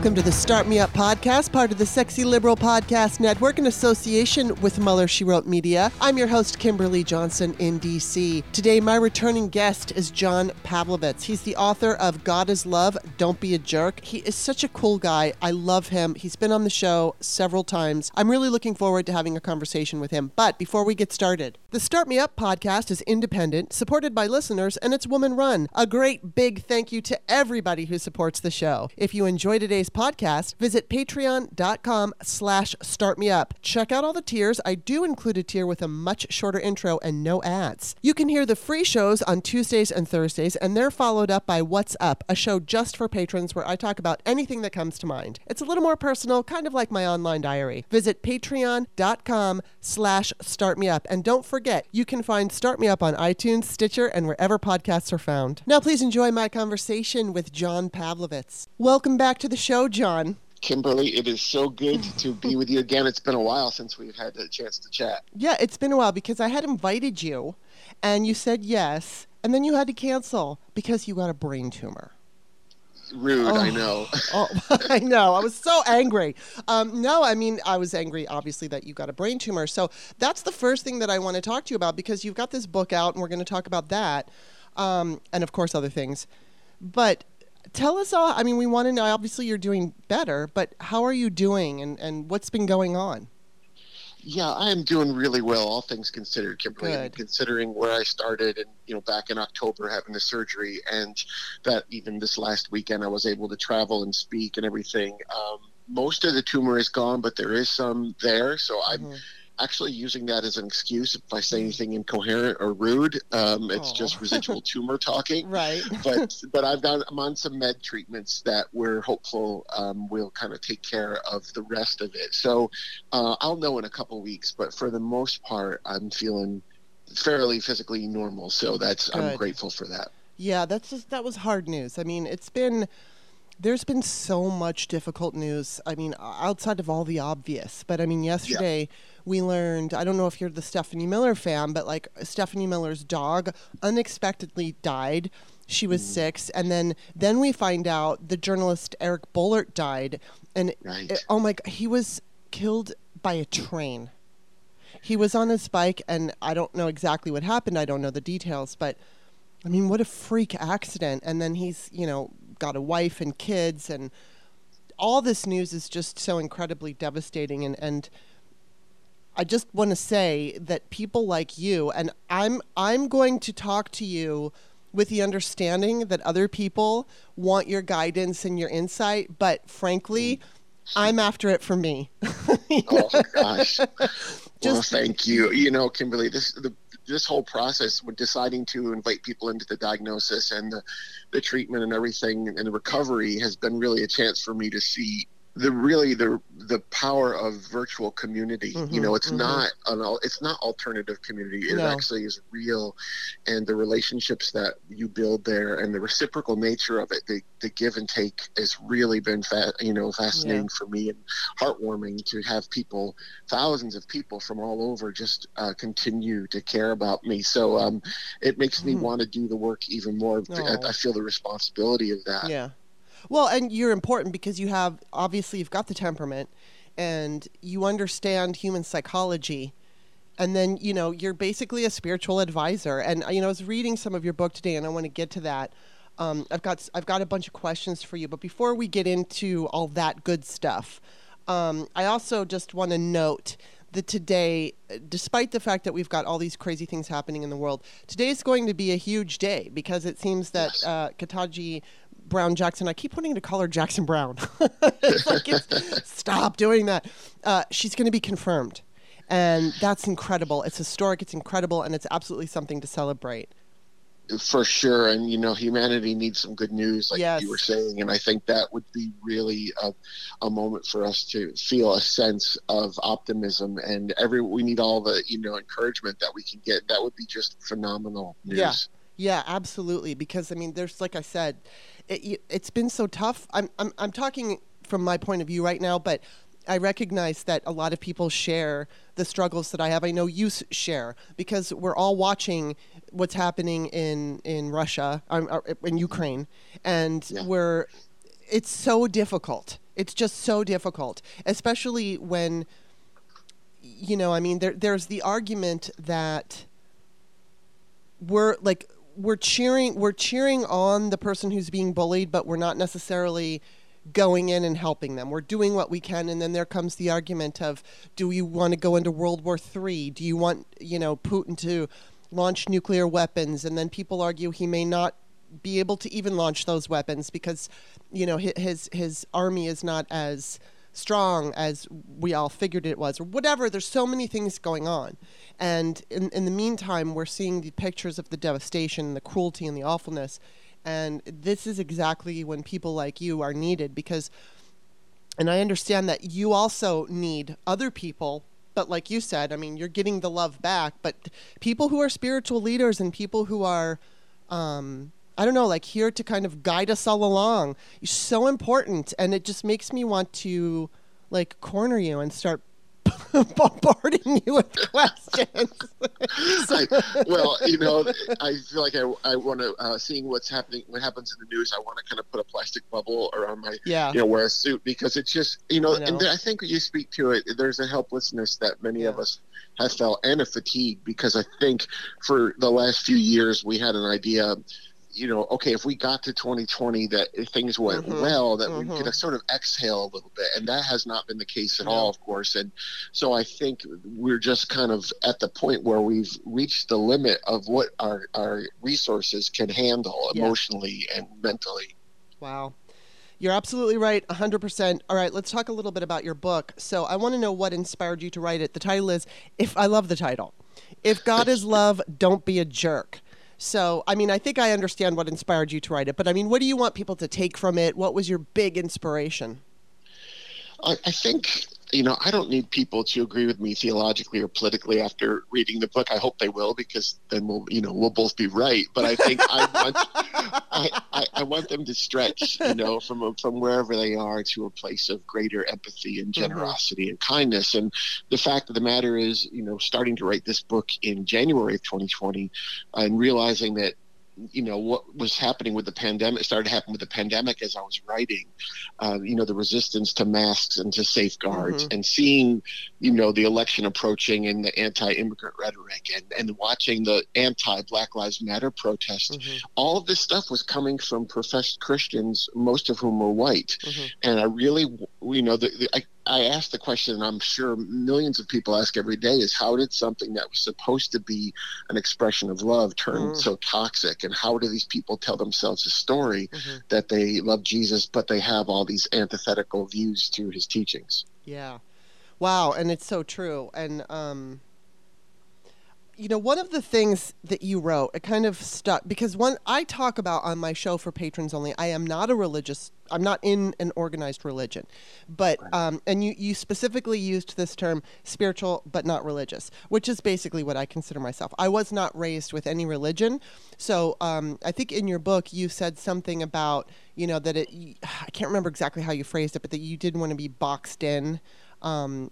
Welcome to the Start Me Up podcast, part of the Sexy Liberal Podcast Network in association with Mueller She Wrote Media. I'm your host, Kimberly Johnson in DC. Today, my returning guest is John Pavlovitz. He's the author of God is Love, Don't Be a Jerk. He is such a cool guy. I love him. He's been on the show several times. I'm really looking forward to having a conversation with him. But before we get started, the Start Me Up podcast is independent, supported by listeners, and it's woman run. A great big thank you to everybody who supports the show. If you enjoy today's podcast, visit patreon.com slash startmeup. Check out all the tiers. I do include a tier with a much shorter intro and no ads. You can hear the free shows on Tuesdays and Thursdays, and they're followed up by What's Up, a show just for patrons where I talk about anything that comes to mind. It's a little more personal, kind of like my online diary. Visit patreon.com slash startmeup. And don't forget, you can find Start Me Up on iTunes, Stitcher, and wherever podcasts are found. Now please enjoy my conversation with John Pavlovitz. Welcome back to the show, John. Kimberly, it is so good to be with you again. It's been a while since we've had a chance to chat. Yeah, it's been a while because I had invited you and you said yes, and then you had to cancel because you got a brain tumor. Rude, Oh. I know. Oh, I know. I was so angry. Um, no, I mean, I was angry, obviously, that you got a brain tumor. So that's the first thing that I want to talk to you about because you've got this book out, and we're going to talk about that, um, and of course, other things. But tell us all. I mean, we want to know. Obviously, you're doing better, but how are you doing, and and what's been going on? Yeah, I am doing really well, all things considered, Kimberly. Good. Considering where I started and, you know, back in October having the surgery and that even this last weekend I was able to travel and speak and everything. Um, most of the tumor is gone, but there is some there. So I'm Mhm. Actually using that as an excuse if I say anything incoherent or rude. Um, it's just residual tumor talking. Right. but but I've got I'm on some med treatments that we're hopeful um, will kind of take care of the rest of it. So uh, I'll know in a couple weeks, but for the most part, I'm feeling fairly physically normal. So that's I'm grateful for that. Yeah, that's just that was hard news. I mean, it's been there's been so much difficult news. I mean, outside of all the obvious. But I mean, yesterday we learned, I don't know if you're the Stephanie Miller fan, but like Stephanie Miller's dog unexpectedly died. She was mm. 6 and then then we find out the journalist Eric Boehlert died and Right. it- oh my god, he was killed by a train. He was on his bike and I don't know exactly what happened. I don't know the details, but I mean, what a freak accident. And then he's, you know, got a wife and kids and all this news is just so incredibly devastating and and I just want to say that people like you and I'm I'm going to talk to you with the understanding that other people want your guidance and your insight, but frankly, mm. I'm after it for me. Oh gosh. well, thank you. You know, Kimberly, this the this whole process with deciding to invite people into the diagnosis and the, the treatment and everything and the recovery has been really a chance for me to see the really the the power of virtual community. you Mhm, know, it's mhm. not an it's not alternative community. It No. actually is real, and the relationships that you build there and the reciprocal nature of it, the, the give and take, has really been fa- you know fascinating for me and heartwarming to have people, thousands of people from all over, just uh, continue to care about me. So um, it makes me Mhm. want to do the work even more. I, I feel the responsibility of that. Yeah. Well, and you're important because you have obviously you've got the temperament and you understand human psychology. And then, you know, you're basically a spiritual advisor. And you know, I was reading some of your book today and I want to get to that. Um, I've got I've got a bunch of questions for you, but before we get into all that good stuff, um, I also just want to note that today, despite the fact that we've got all these crazy things happening in the world, today is going to be a huge day because it seems that uh, Ketanji Brown Jackson, I keep wanting to call her Jackson Brown. Like, it's- stop doing that. Uh, she's going to be confirmed. And that's incredible. It's historic, it's incredible, and it's absolutely something to celebrate. for sure and you know humanity needs some good news like Yes. you were saying and i think that would be really a, a moment for us to feel a sense of optimism and every we need all the you know encouragement that we can get that would be just phenomenal news Yeah. Yeah, absolutely. Because I mean, there's like I said, it, it's been so tough. I'm, I'm I'm talking from my point of view right now, but I recognize that a lot of people share the struggles that I have. I know you share because we're all watching what's happening in in Russia, um, uh, in Ukraine, and Yeah. we're it's so difficult. It's just so difficult, especially when, you know, I mean, there, there's the argument that we're like we're cheering we're cheering on the person who's being bullied, but we're not necessarily going in and helping them. We're doing what we can, and then there comes the argument of, do you want to go into World War III? Do you want you know Putin to launch nuclear weapons? And then people argue he may not be able to even launch those weapons because you know his his army is not as strong as we all figured it was or whatever. There's so many things going on. And in, in the meantime we're seeing the pictures of the devastation the cruelty and the awfulness. And this is exactly when people like you are needed because and i understand that you also need other people but like you said i mean you're getting the love back but people who are spiritual leaders and people who are um, I don't know, like here to kind of guide us all along. You're so important, and it just makes me want to like corner you and start bombarding you with questions. I, well, you know, I feel like I, I want to uh, seeing what's happening, what happens in the news. I want to kind of put a plastic bubble around my, yeah. you know, wear a suit because it's just, you know, know. and I think you speak to it. There's a helplessness that many yeah. of us have felt and a fatigue because I think for the last few years we had an idea you know, okay, if we got to 2020 that things went mm-hmm. well, that mm-hmm. we could sort of exhale a little bit. And that has not been the case at no. all, of course. And so I think we're just kind of at the point where we've reached the limit of what our, our resources can handle yeah. emotionally and mentally. Wow. You're absolutely right, 100%. All right, let's talk a little bit about your book. So I want to know what inspired you to write it. The title is If I Love the title. If God is Love, Don't Be a Jerk. So, I mean, I think I understand what inspired you to write it, but I mean, what do you want people to take from it? What was your big inspiration? I, I think you know, I don't need people to agree with me theologically or politically after reading the book. I hope they will, because then we'll, you know, we'll both be right. But I think I want, I, I, I, want them to stretch, you know, from from wherever they are to a place of greater empathy and mm-hmm. generosity mm-hmm. and kindness. And the fact of the matter is, you know, starting to write this book in January of 2020, and realizing that you know what was happening with the pandemic started to happen with the pandemic as I was writing. Uh, you know the resistance to masks and to safeguards, mm-hmm. and seeing you know the election approaching and the anti-immigrant rhetoric, and and watching the anti-Black Lives Matter protests. Mm-hmm. All of this stuff was coming from professed Christians, most of whom were white, mm-hmm. and I really, you know, the, the I, I asked the question, and I'm sure millions of people ask every day: is how did something that was supposed to be an expression of love turn mm. so toxic? And how do these people tell themselves a story mm-hmm. that they love Jesus, but they have all these antithetical views to his teachings? Yeah, wow, and it's so true. And um, you know, one of the things that you wrote, it kind of stuck because one I talk about on my show for patrons only. I am not a religious. I'm not in an organized religion, but um, and you you specifically used this term spiritual but not religious, which is basically what I consider myself. I was not raised with any religion, so um, I think in your book you said something about you know that it. I can't remember exactly how you phrased it, but that you didn't want to be boxed in. Um,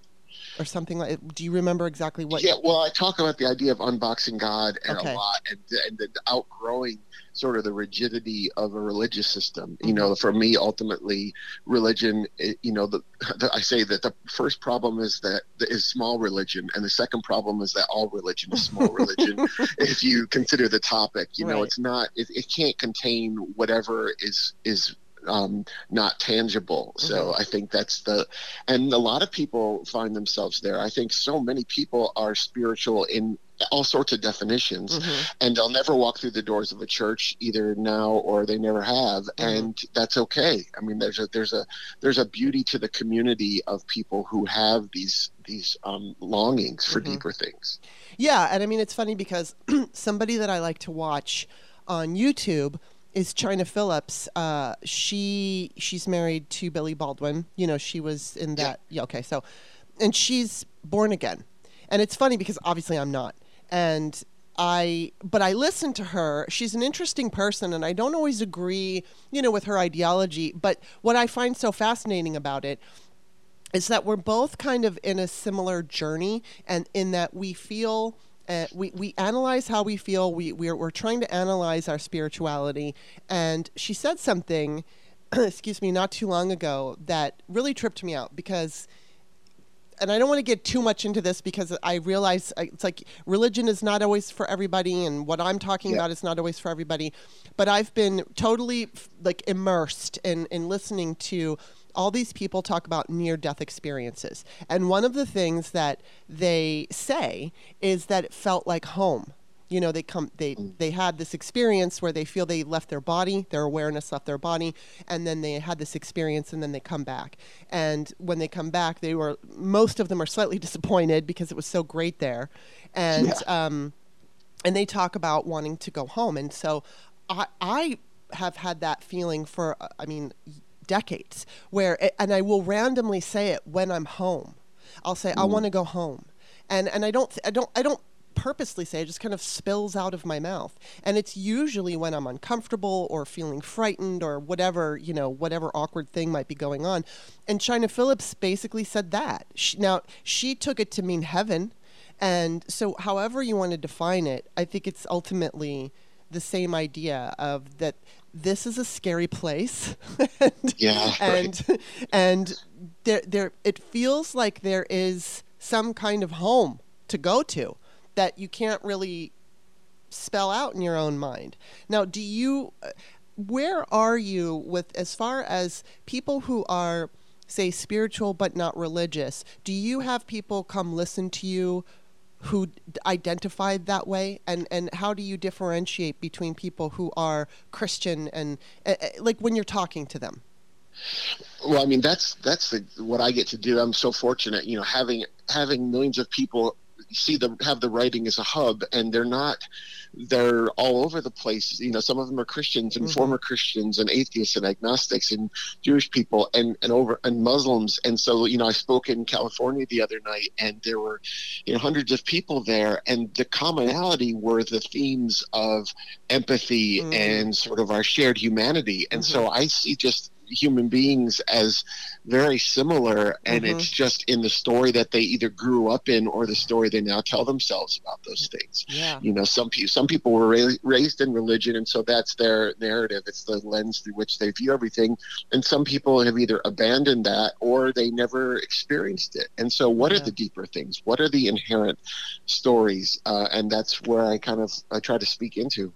or something like. Do you remember exactly what? Yeah, well, I talk about the idea of unboxing God and okay. a lot, and and the outgrowing sort of the rigidity of a religious system. Mm-hmm. You know, for me, ultimately, religion. You know, the, the, I say that the first problem is that is small religion, and the second problem is that all religion is small religion. if you consider the topic, you right. know, it's not. It, it can't contain whatever is is um, not tangible. So mm-hmm. I think that's the, and a lot of people find themselves there. I think so many people are spiritual in all sorts of definitions mm-hmm. and they'll never walk through the doors of a church either now or they never have mm-hmm. and that's okay i mean there's a there's a there's a beauty to the community of people who have these these um, longings for mm-hmm. deeper things yeah and i mean it's funny because somebody that i like to watch on youtube is Chynna Phillips. Uh, she she's married to Billy Baldwin. You know, she was in that. Yeah. yeah. Okay. So, and she's born again, and it's funny because obviously I'm not, and I but I listen to her. She's an interesting person, and I don't always agree, you know, with her ideology. But what I find so fascinating about it is that we're both kind of in a similar journey, and in that we feel uh, we, we analyze how we feel. We, we're, we're trying to analyze our spirituality. And she said something excuse me, not too long ago that really tripped me out because and I don't want to get too much into this because I realize it's like religion is not always for everybody, and what I'm talking yeah. about is not always for everybody. But I've been totally like immersed in in listening to all these people talk about near death experiences, and one of the things that they say is that it felt like home. You know they come they mm. they had this experience where they feel they left their body their awareness left their body and then they had this experience and then they come back. And when they come back they were most of them are slightly disappointed because it was so great there. And yeah. um and they talk about wanting to go home. And so i i have had that feeling for i mean decades where it, and i will randomly say it when i'm home i'll say mm. i want to go home and and I don't I don't I don't purposely say, it just kind of spills out of my mouth. And it's usually when I'm uncomfortable or feeling frightened or whatever, you know, whatever awkward thing might be going on. And Chynna Phillips basically said that. She, now, she took it to mean heaven. And so, however you want to define it, I think it's ultimately the same idea of that this is a scary place and, yeah and right. and there there it feels like there is some kind of home to go to that you can't really spell out in your own mind. Now, do you, where are you with as far as people who are, say, spiritual but not religious? Do you have people come listen to you who identified that way? And and how do you differentiate between people who are christian and uh, like when you're talking to them? Well i mean that's that's the, what i get to do. I'm so fortunate you know having having millions of people see the have the writing as a hub, and they're not. They're all over the place. You know, some of them are Christians and mm-hmm. former Christians and atheists and agnostics and Jewish people and and over and Muslims. And so, you know, I spoke in California the other night, and there were, you know, hundreds of people there, and the commonality were the themes of empathy mm-hmm. and sort of our shared humanity. And mm-hmm. so I see just human beings as very similar and mm-hmm. it's just in the story that they either grew up in or the story they now tell themselves about those things. Yeah. you know some people some people were ra- raised in religion and so that's their narrative. It's the lens through which they view everything. And some people have either abandoned that or they never experienced it. And so what yeah. are the deeper things? What are the inherent stories? Uh, and that's where i kind of i try to speak into.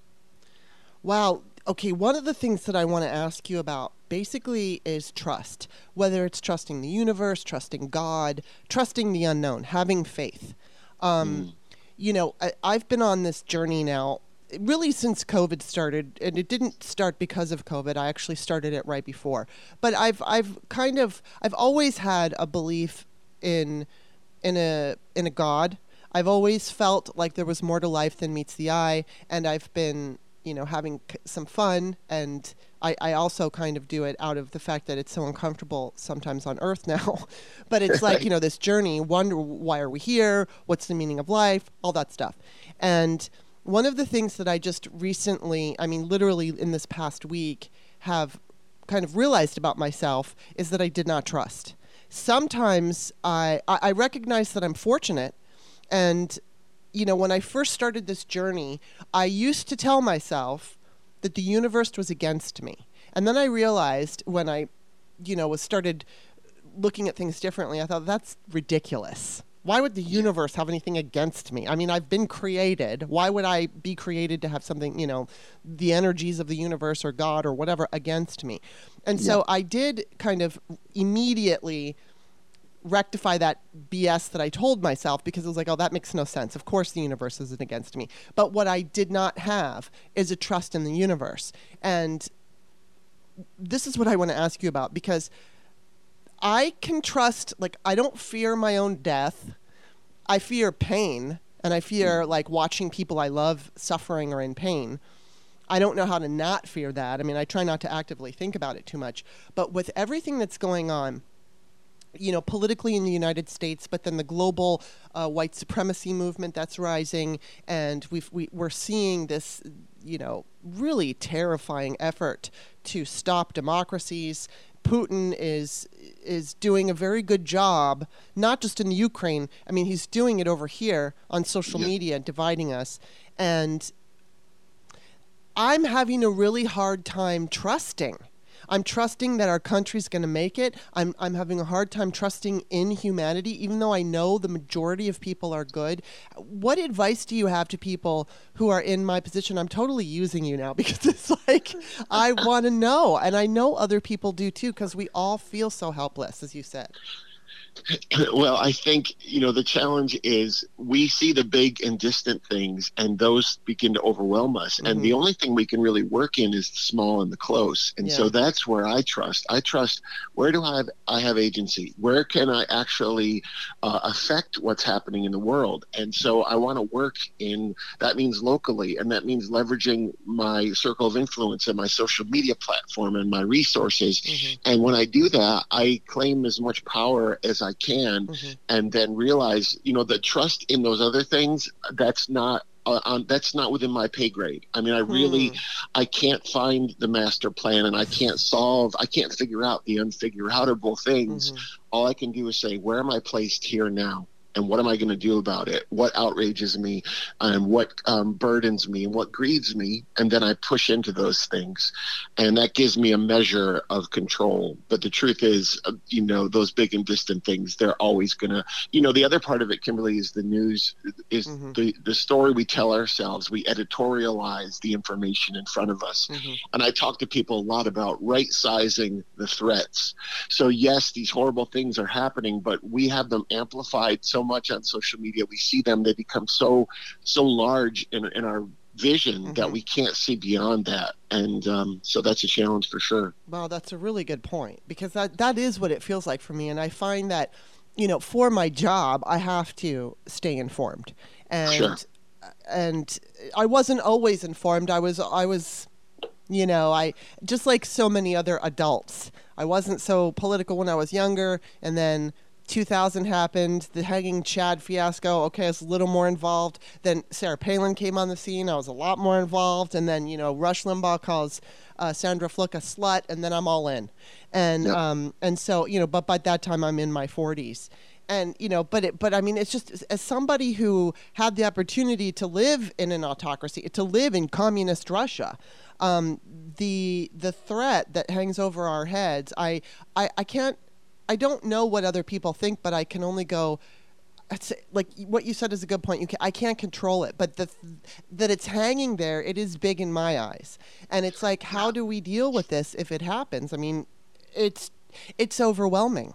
Wow. Okay one of the things that i want to ask you about basically is trust, whether it's trusting the universe, trusting God, trusting the unknown, having faith. Um, mm. You know, I, have been on this journey now really since COVID started, and it didn't start because of COVID. I actually started it right before. But I've I've kind of I've always had a belief in in a in a God. I've always felt like there was more to life than meets the eye, and I've been you know having some fun and I, I also kind of do it out of the fact that it's so uncomfortable sometimes on earth now. But it's like you know this journey wonder why are we here? What's the meaning of life? All that stuff. And one of the things that i just recently i mean literally in this past week have kind of realized about myself is that i did not trust. Sometimes i i, I recognize that i'm fortunate. And you know, when I first started this journey, I used to tell myself that the universe was against me. And then I realized when I, you know, was started looking at things differently, I thought that's ridiculous. Why would the universe have anything against me? I mean, I've been created. Why would I be created to have something, you know, the energies of the universe or God or whatever against me? And yeah. so I did kind of immediately rectify that BS that I told myself because it was like, oh, that makes no sense. Of course, the universe isn't against me. But what I did not have is a trust in the universe. And this is what I want to ask you about because I can trust, like, I don't fear my own death. I fear pain and I fear, mm. like, watching people I love suffering or in pain. I don't know how to not fear that. I mean, I try not to actively think about it too much. But with everything that's going on, you know, politically in the United States, but then the global uh, white supremacy movement that's rising, and we've, we, we're seeing this, you know, really terrifying effort to stop democracies. Putin is is doing a very good job, not just in the Ukraine. I mean, he's doing it over here on social media, dividing us, and I'm having a really hard time trusting I'm trusting that our country's going to make it. I'm I'm having a hard time trusting in humanity, even though I know the majority of people are good. What advice do you have to people who are in my position? I'm totally using you now because it's like I want to know, and I know other people do too, because we all feel so helpless, as you said. well, I think, you know, the challenge is we see the big and distant things, and those begin to overwhelm us. Mm-hmm. And the mm-hmm. only thing we can really work in is the small and the close. And yeah. so that's where I trust. I trust where do I have, I have agency? Where can I actually uh, affect what's happening in the world? And so I want to work in that means locally, and that means leveraging my circle of influence and my social media platform and my resources. Mm-hmm. And when I do that, I claim as much power as I can, mm-hmm. and then realize, you know, the trust in those other things. That's not uh, um, that's not within my pay grade. I mean, I really, hmm. I can't find the master plan, and I can't solve, I can't figure out the unfigureoutable things. Mm-hmm. All I can do is say, where am I placed here now? And what am I going to do about it? What outrages me, and what um, burdens me, and what grieves me, and then I push into those things, and that gives me a measure of control. But the truth is, uh, you know, those big and distant things, they're always going to, you know, the other part of it, Kimberly, is the news, is mm-hmm. the the story we tell ourselves. We editorialize the information in front of us, mm-hmm. and I talk to people a lot about right sizing the threats. So yes, these horrible things are happening, but we have them amplified so much on social media. We see them; they become so so large in in our vision mm-hmm. that we can't see beyond that and um, so that's a challenge for sure wow that's a really good point because that that is what it feels like for me and i find that you know for my job i have to stay informed and sure. and i wasn't always informed i was i was you know i just like so many other adults i wasn't so political when i was younger and then 2000 happened, the hanging Chad fiasco. Okay, I was a little more involved. Then Sarah Palin came on the scene. I was a lot more involved. And then, you know, Rush Limbaugh calls uh, Sandra Fluke a slut, and then I'm all in. And yep. um, and so, you know, but by that time I'm in my 40s. And you know, but it, but I mean, it's just as somebody who had the opportunity to live in an autocracy, to live in communist Russia, um, the the threat that hangs over our heads, I, I, I can't I don't know what other people think, but I can only go. Like what you said is a good point. You can, I can't control it, but the that it's hanging there, it is big in my eyes, and it's like, how do we deal with this if it happens? I mean, it's it's overwhelming.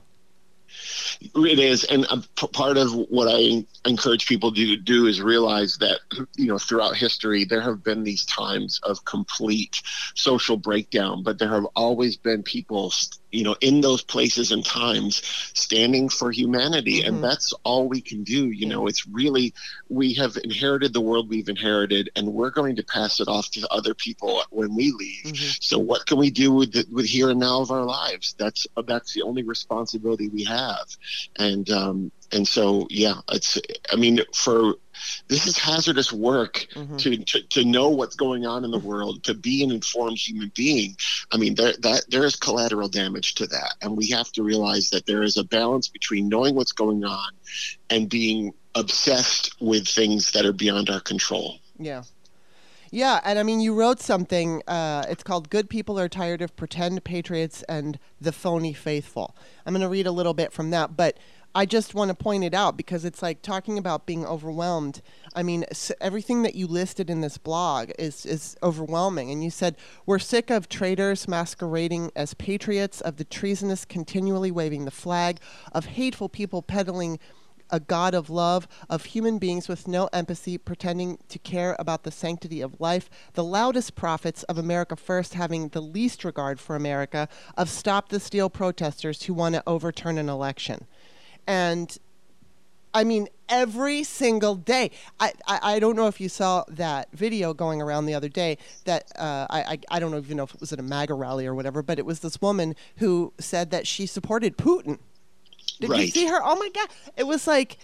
It is, and uh, part of what I encourage people to do is realize that you know throughout history there have been these times of complete social breakdown, but there have always been people you know in those places and times standing for humanity. Mm-hmm. and that's all we can do you know. It's really we have inherited the world we've inherited and we're going to pass it off to other people when we leave. Mm-hmm. so what can we do with the, with here and now of our lives? That's that's the only responsibility we have. And um and so yeah it's i mean for this is hazardous work mm-hmm. to, to, to know what's going on in the world to be an informed human being i mean there that there is collateral damage to that and we have to realize that there is a balance between knowing what's going on and being obsessed with things that are beyond our control yeah yeah, and I mean, you wrote something. Uh, it's called "Good People Are Tired of Pretend Patriots and the Phony Faithful." I'm going to read a little bit from that, but I just want to point it out because it's like talking about being overwhelmed. I mean, everything that you listed in this blog is is overwhelming. And you said we're sick of traitors masquerading as patriots, of the treasonous continually waving the flag, of hateful people peddling a God of love, of human beings with no empathy, pretending to care about the sanctity of life, the loudest prophets of America First having the least regard for America, of Stop the Steal protesters who want to overturn an election and I mean, every single day. I, I, I, don't know if you saw that video going around the other day that uh, I, I, I don't even know if it was at a MAGA rally or whatever, but it was this woman who said that she supported Putin. Did right. you see her? Oh my God. It was like,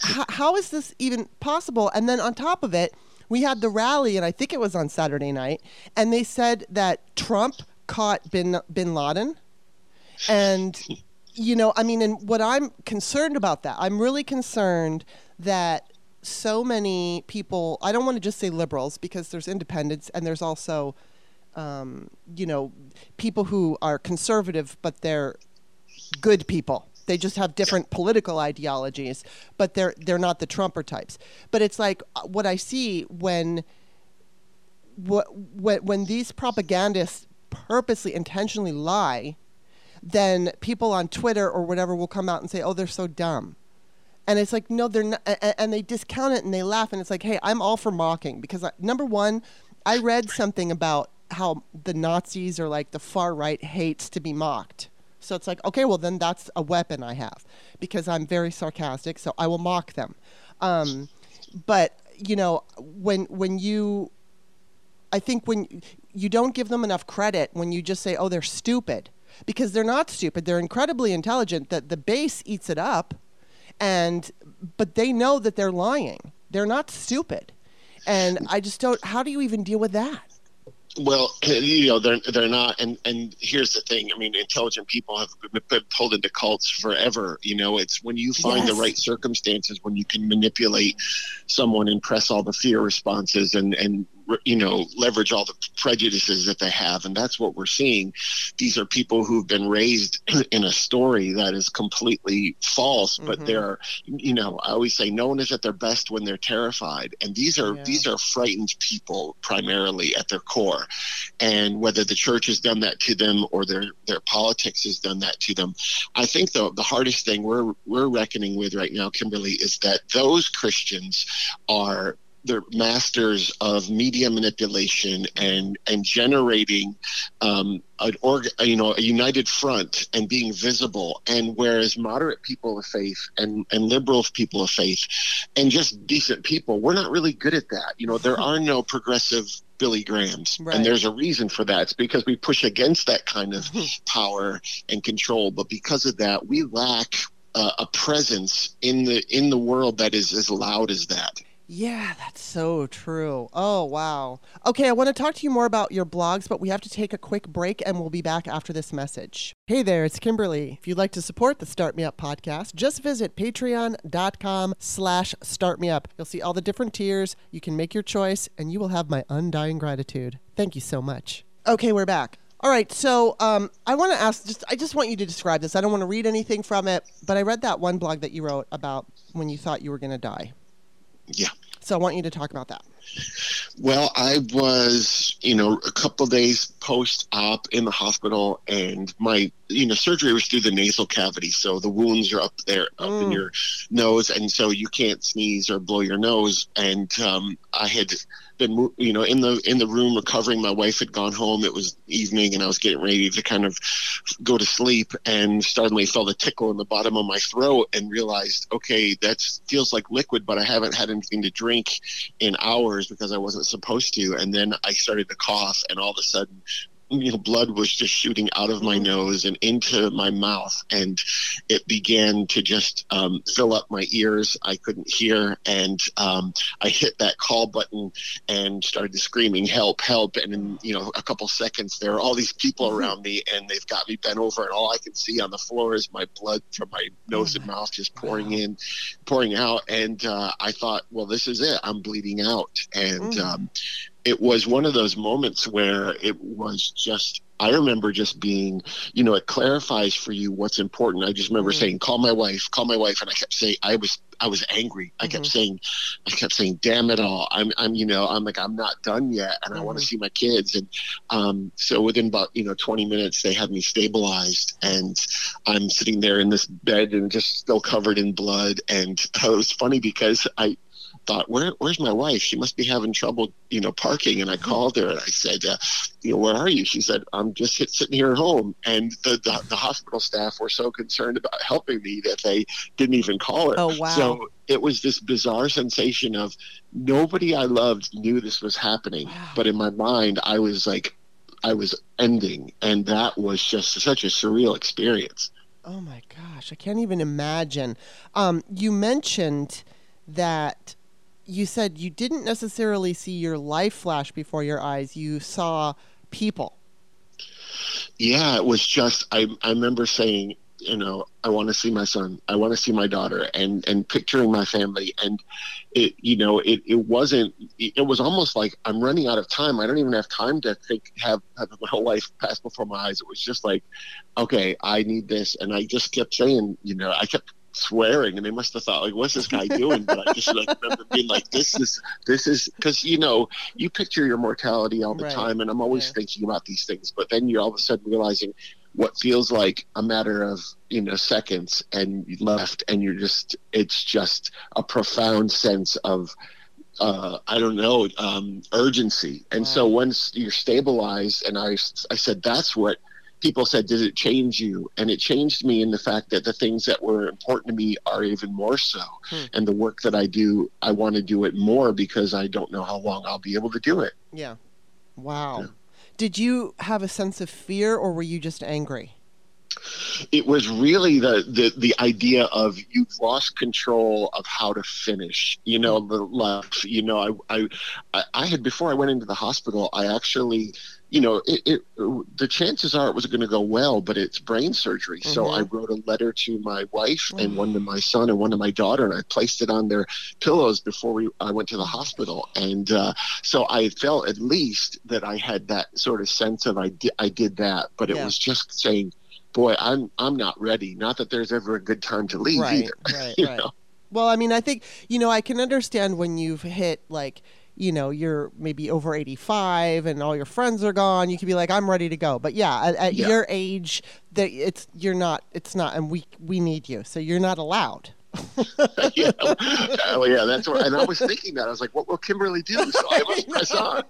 how is this even possible? And then on top of it, we had the rally, and I think it was on Saturday night, and they said that Trump caught bin, bin Laden. And you know, I mean, and what I'm concerned about that, I'm really concerned that so many people, I don't want to just say liberals because there's independents and there's also um, you know, people who are conservative, but they're good people. They just have different political ideologies, but they're they're not the Trumper types. But it's like uh, what I see when when when these propagandists purposely intentionally lie, then people on Twitter or whatever will come out and say, "Oh, they're so dumb." And it's like, no, they're not. And they discount it and they laugh. And it's like, hey, I'm all for mocking because, I, number one, I read something about how the Nazis or like the far right hates to be mocked. So it's like, okay, well, then that's a weapon I have because I'm very sarcastic, so I will mock them. Um, but, you know, when, when you, I think when you don't give them enough credit when you just say, oh, they're stupid, because they're not stupid. They're incredibly intelligent, that the base eats it up, and, but they know that they're lying. They're not stupid. And I just don't, how do you even deal with that? Well, you know they're they're not, and and here's the thing. I mean, intelligent people have been pulled into cults forever. You know, it's when you find yes. the right circumstances when you can manipulate someone and press all the fear responses and and you know leverage all the prejudices that they have and that's what we're seeing these are people who've been raised in a story that is completely false but mm-hmm. they're you know i always say no one is at their best when they're terrified and these are yeah. these are frightened people primarily at their core and whether the church has done that to them or their their politics has done that to them i think the the hardest thing we're we're reckoning with right now kimberly is that those christians are they're masters of media manipulation and and generating um, an org, you know, a united front and being visible. And whereas moderate people of faith and and liberal people of faith and just decent people, we're not really good at that. You know, there are no progressive Billy Grahams. Right. And there's a reason for that. It's because we push against that kind of power and control. But because of that, we lack uh, a presence in the in the world that is as loud as that. Yeah, that's so true. Oh, wow. Okay, I want to talk to you more about your blogs, but we have to take a quick break and we'll be back after this message. Hey there, it's Kimberly. If you'd like to support the Start Me Up podcast, just visit patreon.com slash startmeup. You'll see all the different tiers. You can make your choice and you will have my undying gratitude. Thank you so much. Okay, we're back. All right, so um, I want to ask. Just I just want you to describe this. I don't want to read anything from it, but I read that one blog that you wrote about when you thought you were going to die. Yeah. So I want you to talk about that. Well, I was, you know, a couple days post op in the hospital, and my, you know, surgery was through the nasal cavity. So the wounds are up there, up mm. in your nose. And so you can't sneeze or blow your nose. And um, I had been you know in the in the room recovering my wife had gone home it was evening and i was getting ready to kind of go to sleep and suddenly felt a tickle in the bottom of my throat and realized okay that feels like liquid but i haven't had anything to drink in hours because i wasn't supposed to and then i started to cough and all of a sudden you know, blood was just shooting out of my mm-hmm. nose and into my mouth, and it began to just um, fill up my ears. I couldn't hear, and um, I hit that call button and started screaming, "Help! Help!" And in you know a couple seconds, there are all these people mm-hmm. around me, and they've got me bent over, and all I can see on the floor is my blood from my nose and mouth just pouring in, pouring out. And uh, I thought, well, this is it. I'm bleeding out, and mm. um, it was one of those moments where it was just I remember just being, you know, it clarifies for you what's important. I just remember mm-hmm. saying, "Call my wife, call my wife," and I kept saying, I was, I was angry. I mm-hmm. kept saying, I kept saying, "Damn it all!" I'm, I'm, you know, I'm like, I'm not done yet, and mm-hmm. I want to see my kids. And um, so within about, you know, 20 minutes, they had me stabilized, and I'm sitting there in this bed and just still covered in blood. And it was funny because I, thought, Where, where's my wife? She must be having trouble, you know, parking. And I mm-hmm. called her and I said, uh, you know, where are you? She said, I'm just sitting here at home. And the, the, the, hospital staff were so concerned about helping me that they didn't even call her. Oh, wow. So it was this bizarre sensation of nobody I loved knew this was happening. Wow. But in my mind, I was like, I was ending. And that was just such a surreal experience. Oh my gosh, I can't even imagine. Um, you mentioned that you said you didn't necessarily see your life flash before your eyes. You saw people. Yeah, it was just I. I remember saying you know, I want to see my son, I want to see my daughter, and and picturing my family, and it, you know, it it wasn't. It was almost like I'm running out of time. I don't even have time to think, have, have my whole life pass before my eyes. It was just like, okay, I need this, and I just kept saying, you know, I kept swearing and they must have thought like what's this guy doing but i just like remember being like this is this is because you know you picture your mortality all the right. time and i'm always yeah. thinking about these things but then you're all of a sudden realizing what feels like a matter of you know seconds and you left and you're just it's just a profound sense of uh, I don't know, um, urgency. And wow. so once you're stabilized, and I, I said, that's what people said, did it change you? And it changed me in the fact that the things that were important to me are even more so. Hmm. And the work that I do, I want to do it more because I don't know how long I'll be able to do it. Yeah. Wow. Yeah. Did you have a sense of fear or were you just angry? it was really the, the the idea of you've lost control of how to finish you know the life you know I, I i had before i went into the hospital i actually you know it, it the chances are it was going to go well but it's brain surgery mm-hmm. so i wrote a letter to my wife mm-hmm. and one to my son and one to my daughter and i placed it on their pillows before we i went to the hospital and uh, so i felt at least that i had that sort of sense of i did i did that but it yeah. was just saying boy, I'm I'm not ready. Not that there's ever a good time to leave right, either. Right, right. Know? Well, I mean, I think you know I can understand when you've hit like you know you're maybe over 85 and all your friends are gone you can be like i'm ready to go but yeah at, at yeah. your age that it's you're not it's not and we we need you so you're not allowed yeah, oh, yeah, that's what. And I was thinking that I was like, "What will Kimberly do?" So I must press on.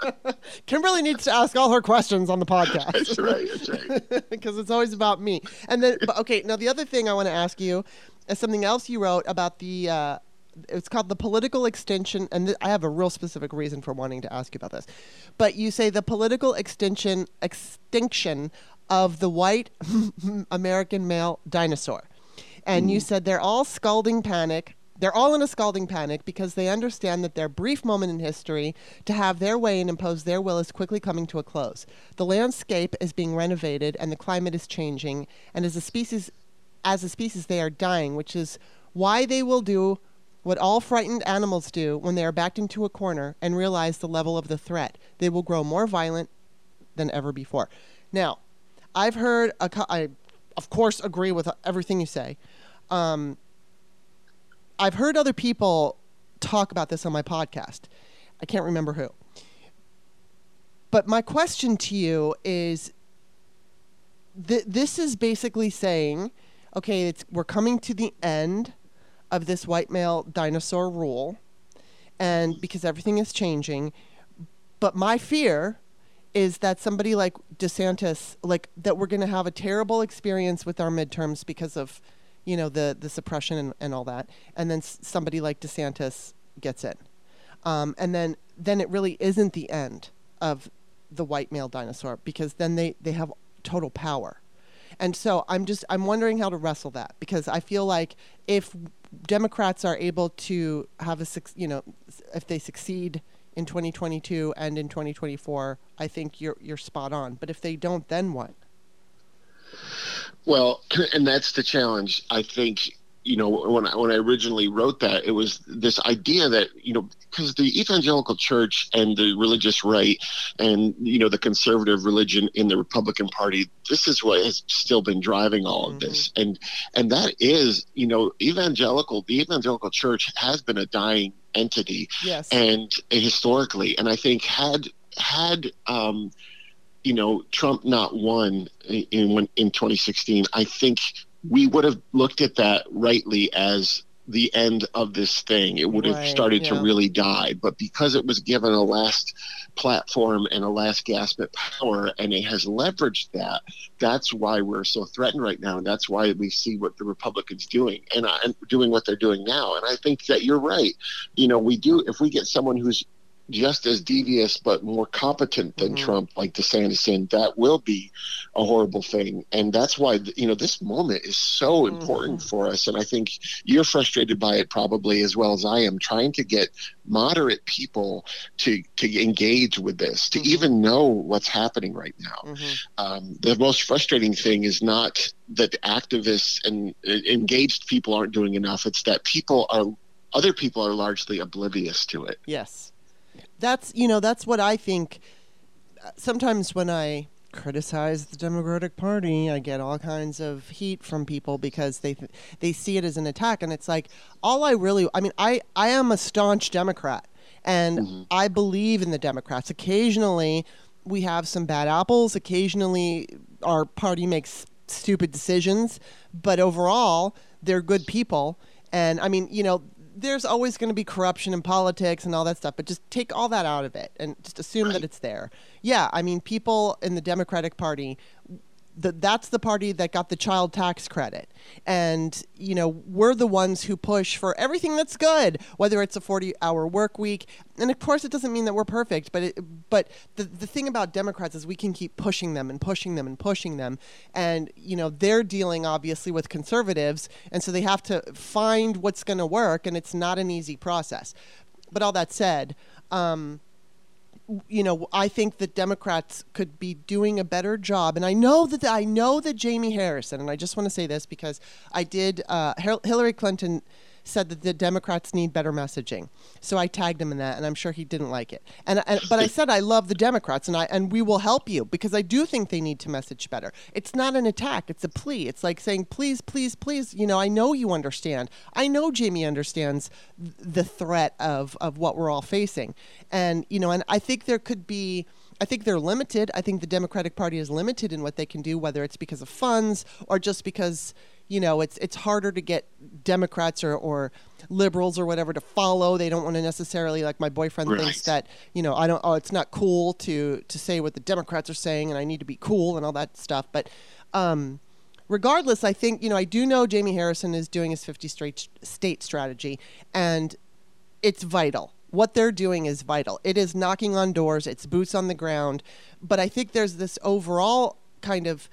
Kimberly needs to ask all her questions on the podcast. that's right. That's right. Because it's always about me. And then, okay, now the other thing I want to ask you is something else you wrote about the. Uh, it's called the political extension, and th- I have a real specific reason for wanting to ask you about this. But you say the political extension extinction of the white American male dinosaur and you mm. said they're all scalding panic. They're all in a scalding panic because they understand that their brief moment in history to have their way and impose their will is quickly coming to a close. The landscape is being renovated and the climate is changing, and as a species, as a species, they are dying, which is why they will do what all frightened animals do when they are backed into a corner and realize the level of the threat. They will grow more violent than ever before. Now, I've heard, a, I of course agree with everything you say, um, I've heard other people talk about this on my podcast. I can't remember who. But my question to you is th- this is basically saying, okay, we're coming to the end of this white male dinosaur rule, and because everything is changing. But my fear is that somebody like DeSantis, like that we're going to have a terrible experience with our midterms because of you know the the suppression and, and all that, and then s- somebody like DeSantis gets in, um, and then then it really isn't the end of the white male dinosaur because then they they have total power, and so I'm just I'm wondering how to wrestle that because I feel like if Democrats are able to have a you know if they succeed in 2022 and in 2024, I think you're you're spot on. But if they don't, then what? Well, and that's the challenge. I think you know when I, when I originally wrote that, it was this idea that you know because the evangelical church and the religious right and you know the conservative religion in the Republican Party, this is what has still been driving all of mm-hmm. this, and and that is you know evangelical the evangelical church has been a dying entity, yes, and historically, and I think had had um, you know, Trump not won in in 2016, I think we would have looked at that rightly as the end of this thing. It would have right, started yeah. to really die. But because it was given a last platform and a last gasp at power, and it has leveraged that, that's why we're so threatened right now. And that's why we see what the Republicans doing and, uh, and doing what they're doing now. And I think that you're right. You know, we do, if we get someone who's just as devious but more competent than mm-hmm. Trump, like DeSantis, in that will be a horrible thing. And that's why you know this moment is so mm-hmm. important for us. And I think you're frustrated by it probably as well as I am, trying to get moderate people to to engage with this, to mm-hmm. even know what's happening right now. Mm-hmm. Um, the most frustrating thing is not that activists and uh, engaged people aren't doing enough. It's that people are other people are largely oblivious to it. Yes, that's you know that's what I think. Uh, sometimes when I criticize the Democratic Party, I get all kinds of heat from people because they they see it as an attack, and it's like all I really I mean I I am a staunch Democrat, and mm-hmm. I believe in the Democrats. Occasionally, we have some bad apples. Occasionally, our party makes stupid decisions, but overall, they're good people. And I mean, you know, there's always going to be corruption in politics and all that stuff, but just take all that out of it and just assume right. that it's there. Yeah, I mean, people in the Democratic Party the, that's the party that got the child tax credit. And, you know, we're the ones who push for everything that's good, whether it's a 40 hour work week. And of course, it doesn't mean that we're perfect, but, it, but the, the thing about Democrats is we can keep pushing them and pushing them and pushing them. And, you know, they're dealing obviously with conservatives. And so they have to find what's going to work. And it's not an easy process. But all that said, um, you know, I think that Democrats could be doing a better job. And I know that I know that Jamie Harrison, and I just want to say this because I did. Uh, Hillary Clinton said that the Democrats need better messaging. So I tagged him in that, and I'm sure he didn't like it. And, and but I said I love the Democrats, and I and we will help you because I do think they need to message better. It's not an attack; it's a plea. It's like saying, please, please, please. You know, I know you understand. I know Jamie understands the threat of of what we're all facing, and you know, and I think there could be. I think they're limited. I think the Democratic Party is limited in what they can do, whether it's because of funds or just because you know, it's it's harder to get Democrats or, or liberals or whatever to follow. They don't want to necessarily like my boyfriend right. thinks that you know I don't. Oh, it's not cool to to say what the Democrats are saying, and I need to be cool and all that stuff. But um, regardless, I think you know I do know Jamie Harrison is doing his 50 straight state strategy, and it's vital. What they're doing is vital. It is knocking on doors. It's boots on the ground. But I think there's this overall kind of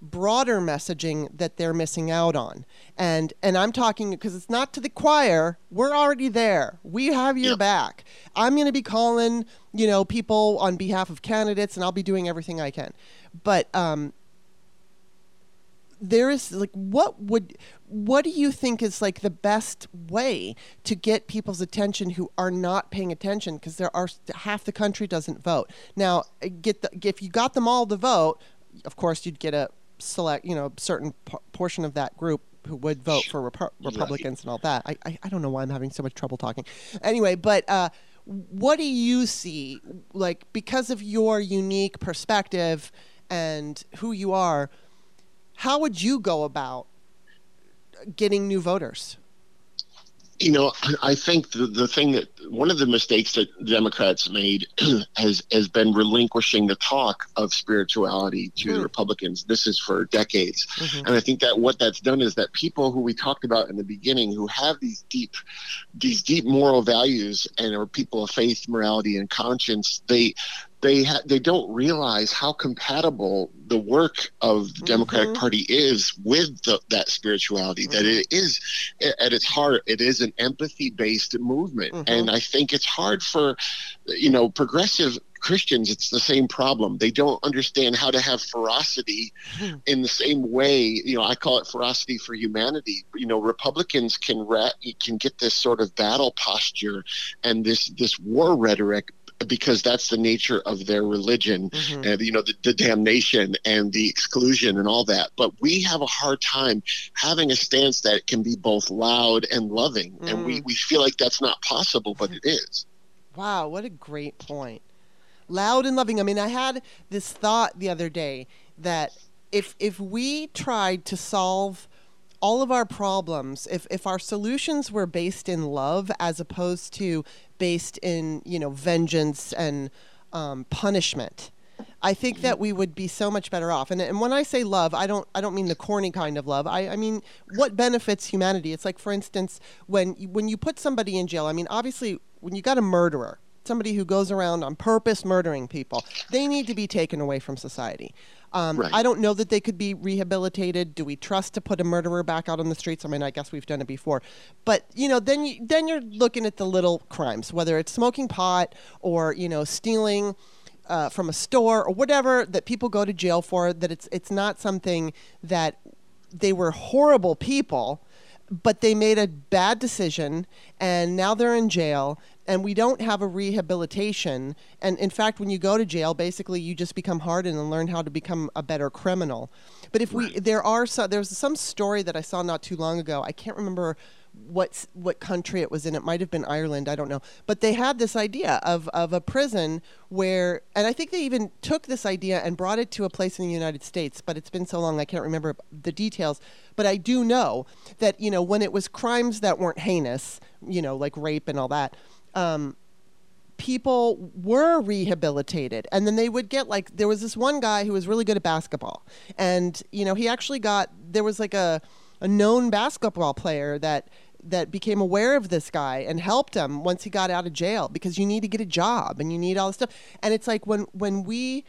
broader messaging that they're missing out on. And and I'm talking because it's not to the choir. We're already there. We have your yep. back. I'm going to be calling, you know, people on behalf of candidates and I'll be doing everything I can. But um there is like what would what do you think is like the best way to get people's attention who are not paying attention because there are half the country doesn't vote now get the, if you got them all to vote of course you'd get a select, you know, certain p- portion of that group who would vote for Rep- Republicans and all that. I, I, I don't know why I'm having so much trouble talking. Anyway, but uh, what do you see, like, because of your unique perspective and who you are, how would you go about getting new voters? You know, I think the, the thing that one of the mistakes that Democrats made has has been relinquishing the talk of spirituality to mm. the. Republicans. This is for decades, mm-hmm. and I think that what that's done is that people who we talked about in the beginning, who have these deep, these deep moral values and are people of faith, morality, and conscience, they they ha- they don't realize how compatible the work of the Democratic mm-hmm. Party is with the, that spirituality. Mm-hmm. That it is at its heart, it is an empathy based movement, mm-hmm. and I think it's hard for you know progressive Christians, it's the same problem. They don't understand how to have ferocity hmm. in the same way. You know, I call it ferocity for humanity. You know, Republicans can re- can get this sort of battle posture and this this war rhetoric because that's the nature of their religion mm-hmm. and you know the, the, damnation and the exclusion and all that but we have a hard time having a stance that can be both loud and loving mm. and we, mm. we feel like that's not possible but it is wow what a great point loud and loving i mean i had this thought the other day that if if we tried to solve all of our problems, if, if our solutions were based in love as opposed to based in, you know, vengeance and um, punishment, I think that we would be so much better off. And, and when I say love, I don't I don't mean the corny kind of love. I, I mean what benefits humanity. It's like, for instance, when when you put somebody in jail. I mean, obviously, when you got a murderer, somebody who goes around on purpose murdering people, they need to be taken away from society. Um, right. I don't know that they could be rehabilitated. Do we trust to put a murderer back out on the streets? I mean, I guess we've done it before, but you know, then you, then you're looking at the little crimes, whether it's smoking pot or you know stealing. Uh, from a store or whatever that people go to jail for that it's it's not something that they were horrible people but they made a bad decision and now they're in jail and we don't have a rehabilitation and in fact when you go to jail basically you just become hardened and learn how to become a better criminal but if we there are some there's some story that i saw not too long ago i can't remember what what country it was in. It might have been Ireland. I don't know. But they had this idea of of a prison where, and I think they even took this idea and brought it to a place in the United States. But it's been so long, I can't remember the details. But I do know that you know when it was crimes that weren't heinous, you know, like rape and all that. Um, people were rehabilitated and then they would get like there was this one guy who was really good at basketball and you know he actually got there was like a a known basketball player that that became aware of this guy and helped him once he got out of jail because you need to get a job and you need all this stuff. And it's like when when we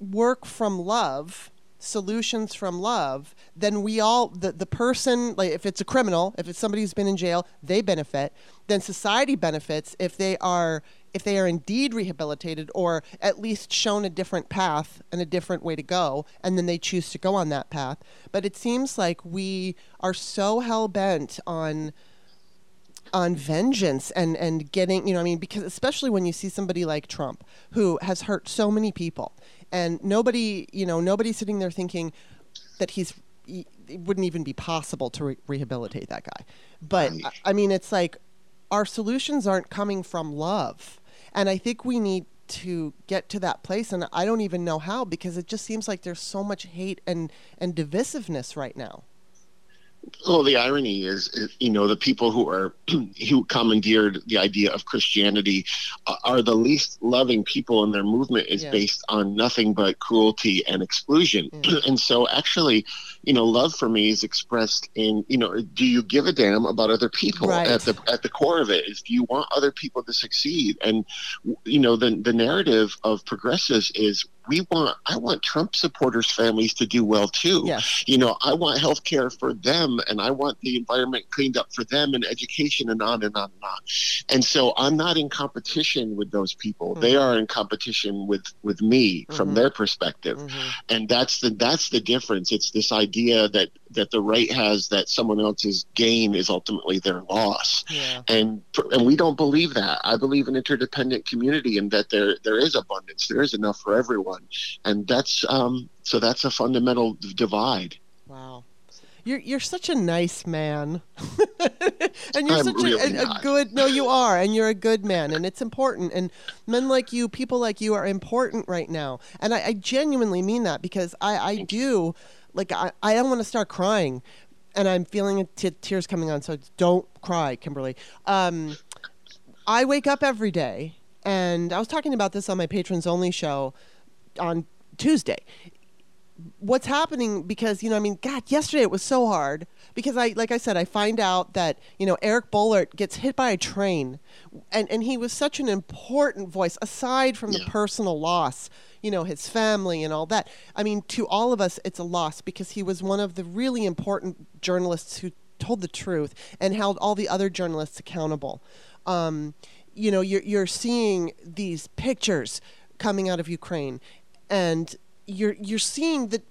work from love, solutions from love, then we all the, the person like if it's a criminal, if it's somebody who's been in jail, they benefit. Then society benefits if they are if they are indeed rehabilitated or at least shown a different path and a different way to go, and then they choose to go on that path. But it seems like we are so hell bent on on vengeance and and getting you know I mean because especially when you see somebody like Trump who has hurt so many people and nobody you know nobody's sitting there thinking that he's it wouldn't even be possible to re- rehabilitate that guy. But I, I mean it's like our solutions aren't coming from love. And I think we need to get to that place and I don't even know how because it just seems like there's so much hate and and divisiveness right now. Well, the irony is, you know, the people who are who commandeered the idea of Christianity uh, are the least loving people, and their movement is yeah. based on nothing but cruelty and exclusion. Mm. and so, actually, you know, love for me is expressed in, you know, do you give a damn about other people? Right. At the at the core of it is, do you want other people to succeed? And you know, the the narrative of progressives is we want I want Trump supporters families to do well too. Yes. You know, I want health care for them and I want the environment cleaned up for them and education and on and on and on. And so I'm not in competition with those people. Mm-hmm. They are in competition with with me mm-hmm. from their perspective. Mm-hmm. And that's the that's the difference. It's this idea that that the right has that someone else's gain is ultimately their loss. Yeah. And and we don't believe that. I believe in interdependent community and that there there is abundance. There is enough for everyone and that's um, so that's a fundamental divide. Wow. You're, you're such a nice man, and you're I'm such really a, a, a, good. No, you are, and you're a good man, and it's important. And men like you, people like you, are important right now. And I, I genuinely mean that because I, I do, like, I, I don't want to start crying, and I'm feeling t- tears coming on. So don't cry, Kimberly. Um, I wake up every day, and I was talking about this on my patrons only show on Tuesday. What's happening because you know I mean God yesterday it was so hard because I like I said I find out that you know Eric Boehlert gets hit by a train and and he was such an important voice aside from yeah. the personal loss you know his family and all that. I mean to all of us it's a loss because he was one of the really important journalists who told the truth and held all the other journalists accountable. Um, you know you're, you're seeing these pictures coming out of Ukraine and you're you're seeing that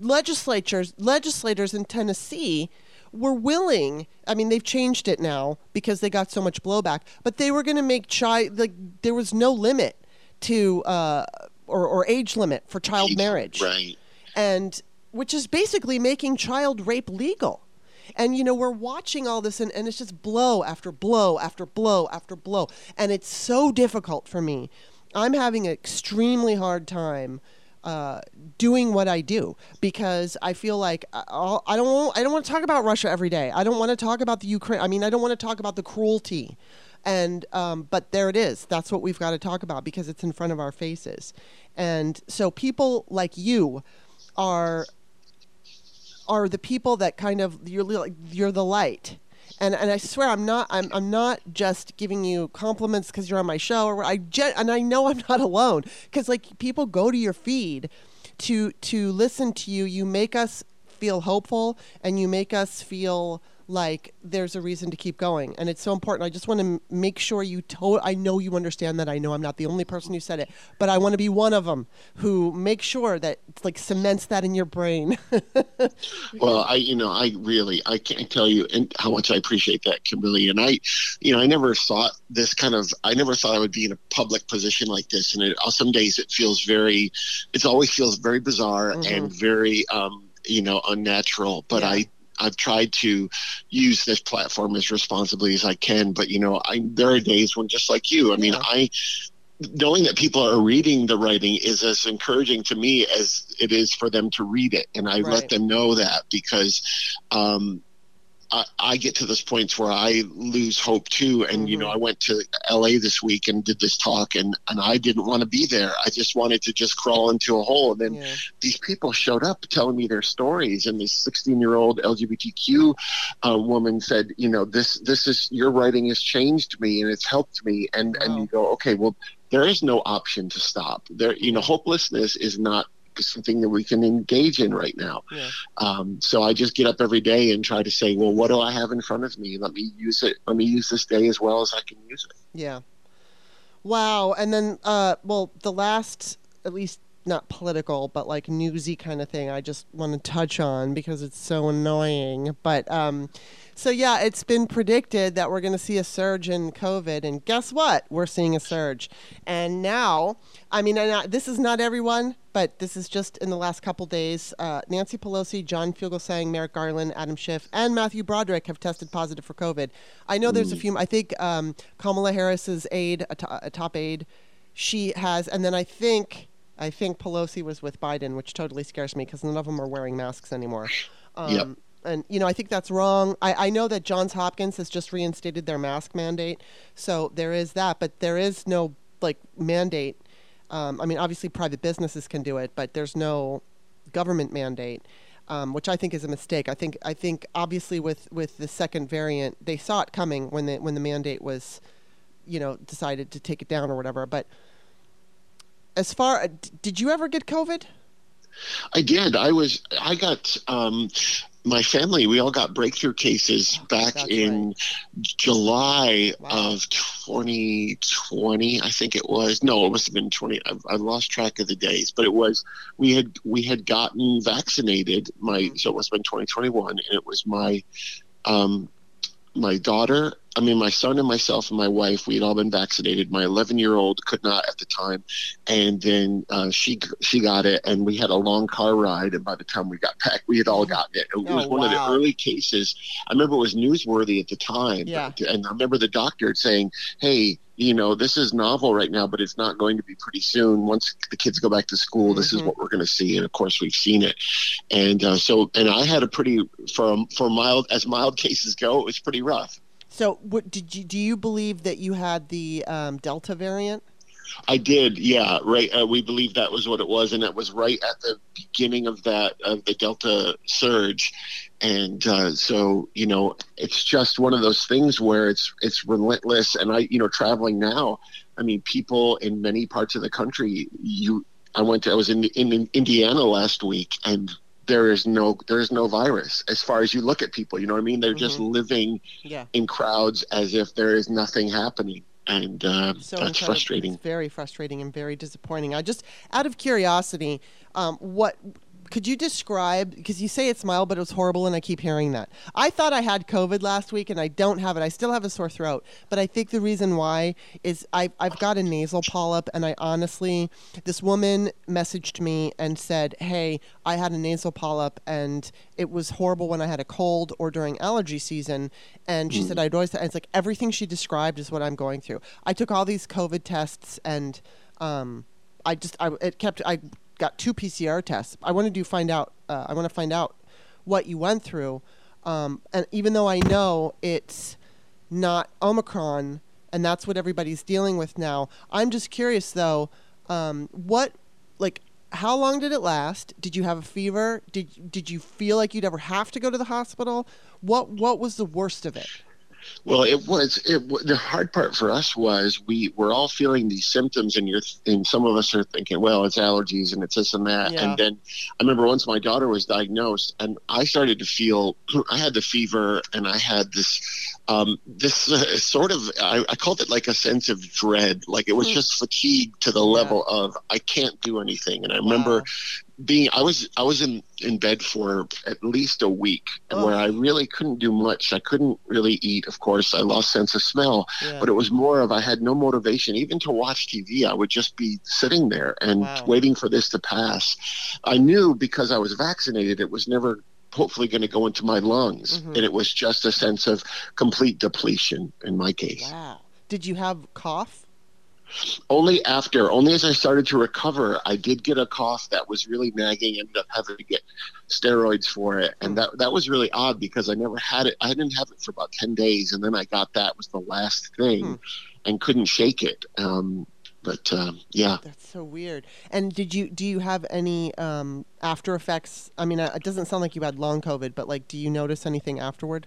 legislatures legislators in Tennessee were willing i mean they've changed it now because they got so much blowback but they were going to make child like there was no limit to uh, or, or age limit for child marriage. right. And which is basically making child rape legal. And you know we're watching all this and, and it's just blow after blow after blow after blow. And it's so difficult for me. I'm having an extremely hard time uh, doing what I do because I feel like I, I don't I don't want to talk about Russia every day. I don't want to talk about the Ukraine. I mean, I don't want to talk about the cruelty. And um, but there it is. That's what we've got to talk about because it's in front of our faces. And so people like you are are the people that kind of you're you're the light and and I swear I'm not I'm I'm not just giving you compliments because you're on my show or I and I know I'm not alone because like people go to your feed to to listen to you. You make us feel hopeful and you make us feel like there's a reason to keep going. And it's so important. I just want to make sure you to- i know you understand that i know i'm not the only person who said it but i want to be one of them who makes sure that like cements that in your brain. Well i you know i really i can't tell you how much i appreciate that kimberly. And i you know i never thought this kind of i never thought i would be in a public position like this. And it, some days it feels very it always feels very bizarre mm-hmm. and very um you know unnatural. But yeah. i I've tried to use this platform as responsibly as I can, but you know, I there are days when just like you, I mean, I knowing that people are reading the writing is as encouraging to me as it is for them to read it, and I right. let them know that because um, I, I, get to this points where I lose hope too. And, mm-hmm. you know, mm-hmm. I went to LA this week and did this talk and, and I didn't want to be there. I just wanted to just crawl into a hole. And then yeah. these people showed up telling me their stories. And this 16 year old LGBTQ uh, woman said, you know, this, this is your writing has changed me and it's helped me. And, wow. and you go, okay, well, there is no option to stop there. You know, hopelessness is not something that we can engage in right now. Yeah. Um, so I just get up every day and try to say, well, what do I have in front of me? Let me use it. Let me use this day as well as I can use it. Yeah. Wow. And then, uh, well, the last, at least not political, but like newsy kind of thing I just want to touch on because it's so annoying. But um, so yeah, it's been predicted that we're going to see a surge in COVID, and guess what? We're seeing a surge. And now, I mean, I, this is not everyone, but this is just in the last couple days. Uh, Nancy Pelosi, John Fugelsang, Merrick Garland, Adam Schiff, and Matthew Broderick have tested positive for COVID. I know there's a few. I think um, Kamala Harris's aide, a, to- a top aide, she has, and then I think I think Pelosi was with Biden, which totally scares me because none of them are wearing masks anymore. Um, yep. And you know, I think that's wrong. I, I know that Johns Hopkins has just reinstated their mask mandate, so there is that. But there is no like mandate. Um, I mean, obviously, private businesses can do it, but there's no government mandate. Um, which I think is a mistake. I think I think obviously with, with the second variant, they saw it coming when the when the mandate was, you know, decided to take it down or whatever. But as far did you ever get COVID? I did. I was. I got. Um, my family, we all got breakthrough cases back That's in right. July wow. of 2020. I think it was. No, it must have been 20. I, I, lost track of the days, but it was. We had we had gotten vaccinated. My mm-hmm. so it must have been 2021, and it was my um, my daughter I mean, my son and myself and my wife, we had all been vaccinated. My 11 year old could not at the time, and then uh, she she got it, and we had a long car ride. And by the time we got back, we had all gotten it. It oh, was one wow. of the early cases. I remember it was newsworthy at the time. Yeah. and I remember the doctor saying, "Hey, you know, this is novel right now, but it's not going to be pretty soon. Once the kids go back to school, mm-hmm. this is mm-hmm. what we're going to see. And of course, we've seen it. And uh, so, and I had a pretty for for mild as mild cases go, it was pretty rough. So, what did you do? You believe that you had the um, Delta variant? I did, yeah. Right, uh, we believe that was what it was, and it was right at the beginning of that of the Delta surge, and uh, so you know, it's just one of those things where it's it's relentless. And I, you know, traveling now, I mean, people in many parts of the country, you. I went to. I was in in Indiana last week, and there is no there is no virus as far as you look at people you know what i mean they're mm-hmm. just living yeah. in crowds as if there is nothing happening and uh, so that's frustrating it's very frustrating and very disappointing i just out of curiosity um, what could you describe because you say it's mild but it was horrible and i keep hearing that. I thought i had covid last week and i don't have it. I still have a sore throat but i think the reason why is I, i've got a nasal polyp and i honestly this woman messaged me and said hey i had a nasal polyp and it was horrible when i had a cold or during allergy season. And she mm. said i'd always it's like everything she described is what i'm going through. I took all these covid tests and um, I just I it kept I got two PCR tests. I want to do find out. Uh, I want to find out what you went through. Um, and even though I know it's not Omicron, and that's what everybody's dealing with now, I'm just curious though. Um, what like how long did it last? Did you have a fever? Did did you feel like you'd ever have to go to the hospital? What what was the worst of it? Well, it was it. The hard part for us was we were all feeling these symptoms, and you're and some of us are thinking, well, it's allergies and it's this and that. Yeah. And then I remember once my daughter was diagnosed, and I started to feel I had the fever, and I had this um, this uh, sort of I, I, called it like a sense of dread, like it was mm. just fatigue to the level yeah. of I can't do anything. And I remember wow being I was I was in in bed for at least a week oh. where I really couldn't do much. I couldn't really eat. Of course, I lost sense of smell, yeah. but it was more of I had no motivation even to watch TV. I would just be sitting there and wow. waiting for this to pass. I knew because I was vaccinated, it was never hopefully going to go into my lungs, mm-hmm. and it was just a sense of complete depletion in my case. Wow. Did you have cough? Only after, only as I started to recover, I did get a cough that was really nagging. Ended up having to get steroids for it, and that that was really odd because I never had it. I didn't have it for about ten days, and then I got that was the last thing, hmm. and couldn't shake it. Um, but um, yeah, that's so weird. And did you do you have any um, after effects? I mean, uh, it doesn't sound like you had long COVID, but like, do you notice anything afterward?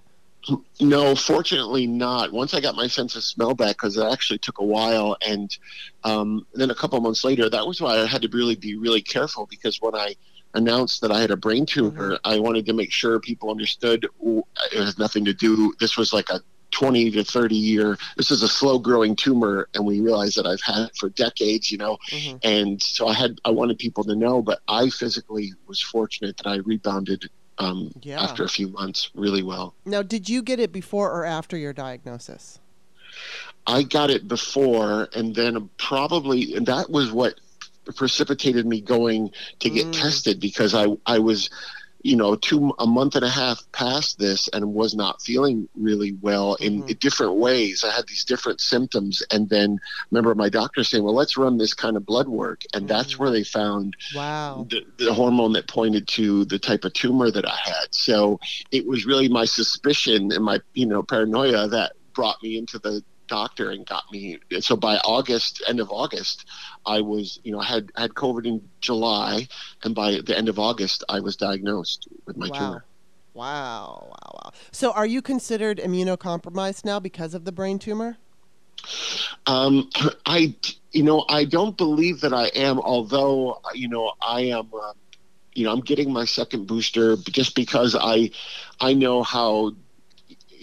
No, fortunately not. Once I got my sense of smell back, because it actually took a while, and um, then a couple months later, that was why I had to really be really careful because when I announced that I had a brain tumor, mm-hmm. I wanted to make sure people understood it has nothing to do. This was like a 20 to 30 year this is a slow growing tumor and we realized that i've had it for decades you know mm-hmm. and so i had i wanted people to know but i physically was fortunate that i rebounded um, yeah. after a few months really well. Now, did you get it before or after your diagnosis? I got it before, and then probably, and that was what precipitated me going to get mm. tested because I I was you know, two a month and a half past this and was not feeling really well in, mm-hmm. in different ways. I had these different symptoms, and then remember my doctor saying, "Well, let's run this kind of blood work," and mm-hmm. that's where they found wow the, the hormone that pointed to the type of tumor that I had. So it was really my suspicion and my you know paranoia that brought me into the doctor and got me so by august end of august i was you know i had had covid in july and by the end of august i was diagnosed with my wow. tumor. Wow wow wow. So are you considered immunocompromised now because of the brain tumor? Um, i you know i don't believe that i am although you know i am um, you know i'm getting my second booster just because i i know how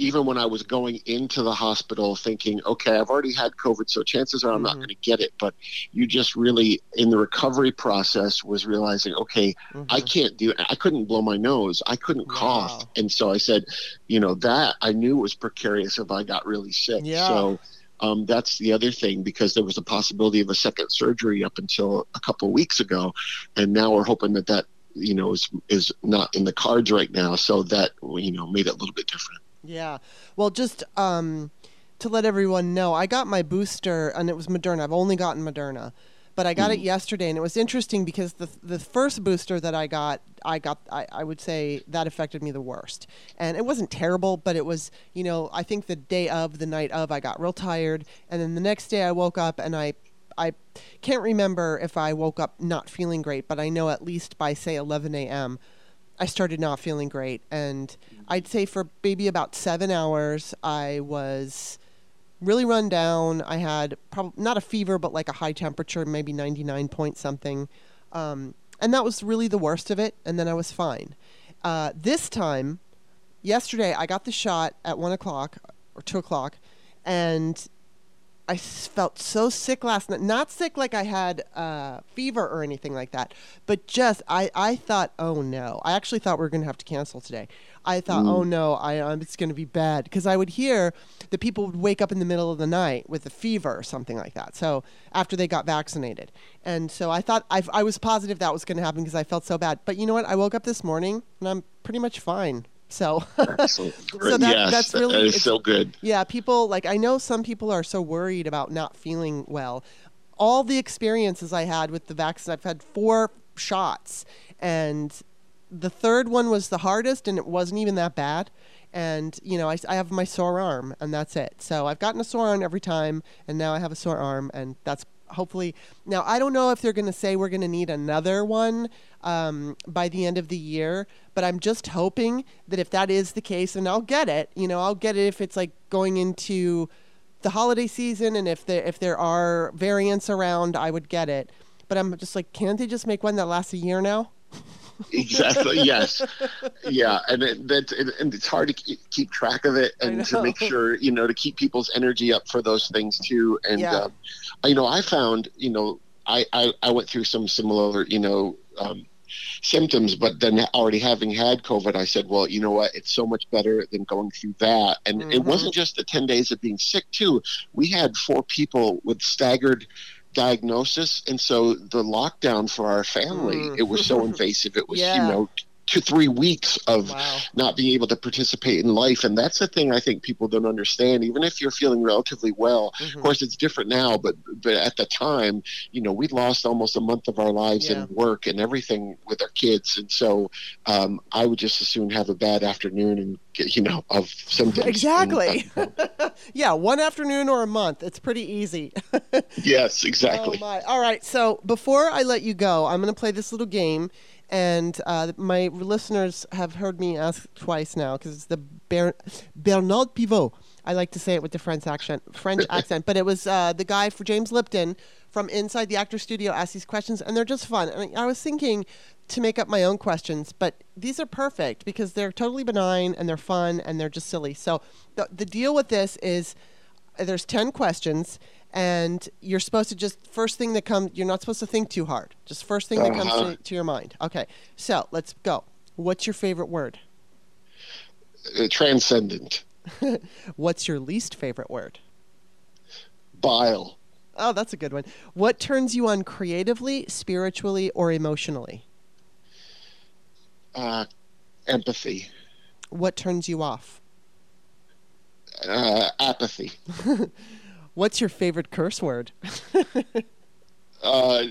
even when I was going into the hospital thinking, okay, I've already had COVID, so chances are I'm mm-hmm. not going to get it. But you just really, in the recovery process, was realizing, okay, mm-hmm. I can't do, I couldn't blow my nose, I couldn't wow. cough. And so I said, you know, that I knew was precarious if I got really sick. Yeah. So, um, that's the other thing because there was a possibility of a second surgery up until a couple of weeks ago, and now we're hoping that that you know is is not in the cards right now. So that you know made it a little bit different. Yeah. Well, just um, to let everyone know, I got my booster and it was Moderna. I've only gotten Moderna, but I got mm. it yesterday, and it was interesting because the the first booster that I got, I got, I, I would say that affected me the worst, and it wasn't terrible, but it was, you know, I think the day of, the night of, I got real tired, and then the next day I woke up and I I can't remember if I woke up not feeling great, but I know at least by say 11 a.m. I started not feeling great. And I'd say for maybe about seven hours, I was really run down. I had probably not a fever, but like a high temperature, maybe 99 point something. Um, and that was really the worst of it. And then I was fine. Uh, this time, yesterday, I got the shot at one o'clock or two o'clock, and I felt so sick last night. Not sick like I had uh, fever or anything like that, but just I, I thought, oh no. I actually thought we were going to have to cancel today. I thought, oh no, I, um, it's going to be bad because I would hear that people would wake up in the middle of the night with a fever or something like that. So after they got vaccinated, and so I thought I, I was positive that was going to happen because I felt so bad. But you know what? I woke up this morning and I'm pretty much fine. So, so that, yes, that's really that is so good. Yeah, people like I know some people are so worried about not feeling well. All the experiences I had with the vaccine, I've had four shots, and the third one was the hardest, and it wasn't even that bad. And you know, I, I have my sore arm, and that's it. So I've gotten a sore arm every time, and now I have a sore arm, and that's hopefully, now I don't know if they're going to say we're going to need another one um, by the end of the year, but I'm just hoping that if that is the case, and I'll get it, you know, I'll get it if it's like going into the holiday season and if there if there are variants around, I would get it. But I'm just like, can't they just make one that lasts a year now? Exactly. Yes. Yeah, and it, that and it's hard to keep track of it and to make sure you know to keep people's energy up for those things too. And yeah. um, you know, I found you know I, I I went through some similar you know. Um, symptoms, but then already having had COVID, I said, well, you know what? It's so much better than going through that. And mm-hmm. it wasn't just the 10 days of being sick, too. We had four people with staggered diagnosis and so the lockdown for our family mm. it was so invasive it was yeah. you know to three weeks of wow. not being able to participate in life. And that's the thing I think people don't understand. Even if you're feeling relatively well, mm-hmm. of course, it's different now, but, but at the time, you know, we'd lost almost a month of our lives yeah. in work and everything with our kids. And so um, I would just as soon have a bad afternoon and get, you know, of symptoms. Exactly. And, uh, yeah, one afternoon or a month. It's pretty easy. yes, exactly. Oh. All right. So before I let you go, I'm going to play this little game and uh, my listeners have heard me ask twice now because it's the Ber- Bernard Pivot. I like to say it with the French accent, French accent, but it was uh, the guy for James Lipton from inside the actor studio asked these questions, and they're just fun. And I was thinking to make up my own questions, but these are perfect because they're totally benign and they're fun and they're just silly. So the, the deal with this is there's 10 questions and you're supposed to just first thing that comes you're not supposed to think too hard. Just first thing that uh-huh. comes to, to, your mind. Okay so let's go. What's your favorite word? Uh, transcendent. What's your least favorite word? Bile. Oh that's a good one. What turns you on creatively spiritually or emotionally? Uh, empathy. What turns you off? Uh, apathy What's your favorite curse word? uh,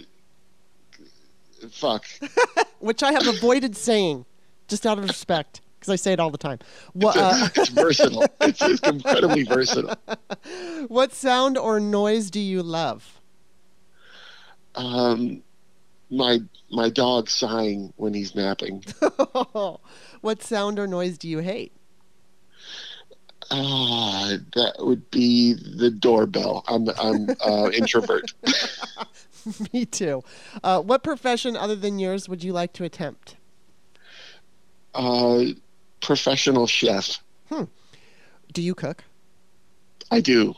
fuck. Which I have avoided saying, just out of respect, because I say it all the time. What, uh, it's versatile. It's, it's incredibly versatile. What sound or noise do you love? Um, my my dog sighing when he's napping. what sound or noise do you hate? Ah, that would be the doorbell. I'm I'm uh, introvert. Me too. Uh, what profession other than yours would you like to attempt? Uh, professional chef. Hmm. Do you cook? I do.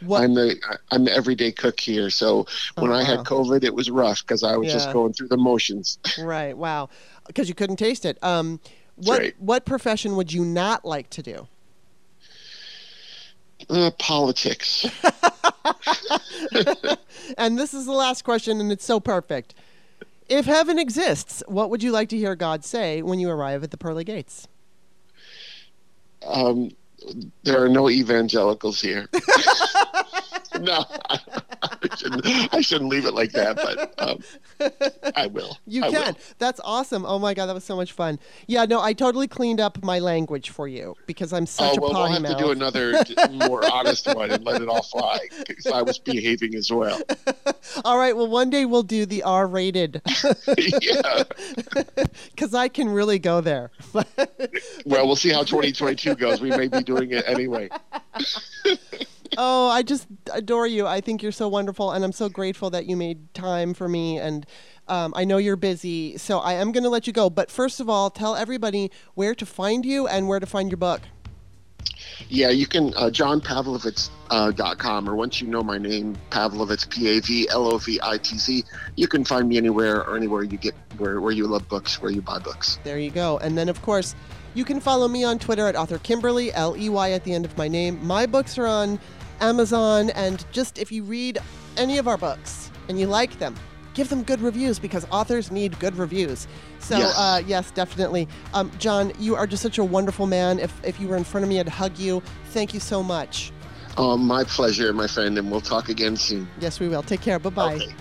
What? I'm the I'm the everyday cook here. So when oh, I had COVID, it was rough because I was yeah. just going through the motions. Right. Wow. Because you couldn't taste it. Um, what right. what profession would you not like to do? Uh, politics. and this is the last question, and it's so perfect. If heaven exists, what would you like to hear God say when you arrive at the pearly gates? Um, there are no evangelicals here. no, I, I, shouldn't, I, shouldn't, leave it like that, but um, I will. You I can. Will. That's awesome. Oh my god, that was so much fun. Yeah, no, I totally cleaned up my language for you because I'm such oh, well, a potty we'll have mouth. to do another more honest one and let it all fly because I was behaving as well. all right. Well, one day we'll do the R-rated. yeah. Because I can really go there. well, we'll see how 2022 goes. We may be doing it anyway oh, I just adore you. I think you're so wonderful, and I'm so grateful that you made time for me. And um, I know you're busy, so I am going to let you go. But first of all, tell everybody where to find you and where to find your book. Yeah, you can uh, johnpavlovitz.com, uh, or once you know my name, Pavlovitz, P-A-V-L-O-V-I-T-Z, you can find me anywhere or anywhere you get where, where you love books, where you buy books. There you go. And then, of course, you can follow me on Twitter at author Kimberly, L E Y at the end of my name. My books are on Amazon, and just if you read any of our books and you like them, give them good reviews because authors need good reviews. So, yes, uh, yes definitely. Um, John, you are just such a wonderful man. If, if you were in front of me, I'd hug you. Thank you so much. Oh, my pleasure, my friend, and we'll talk again soon. Yes, we will. Take care. Bye bye. Okay.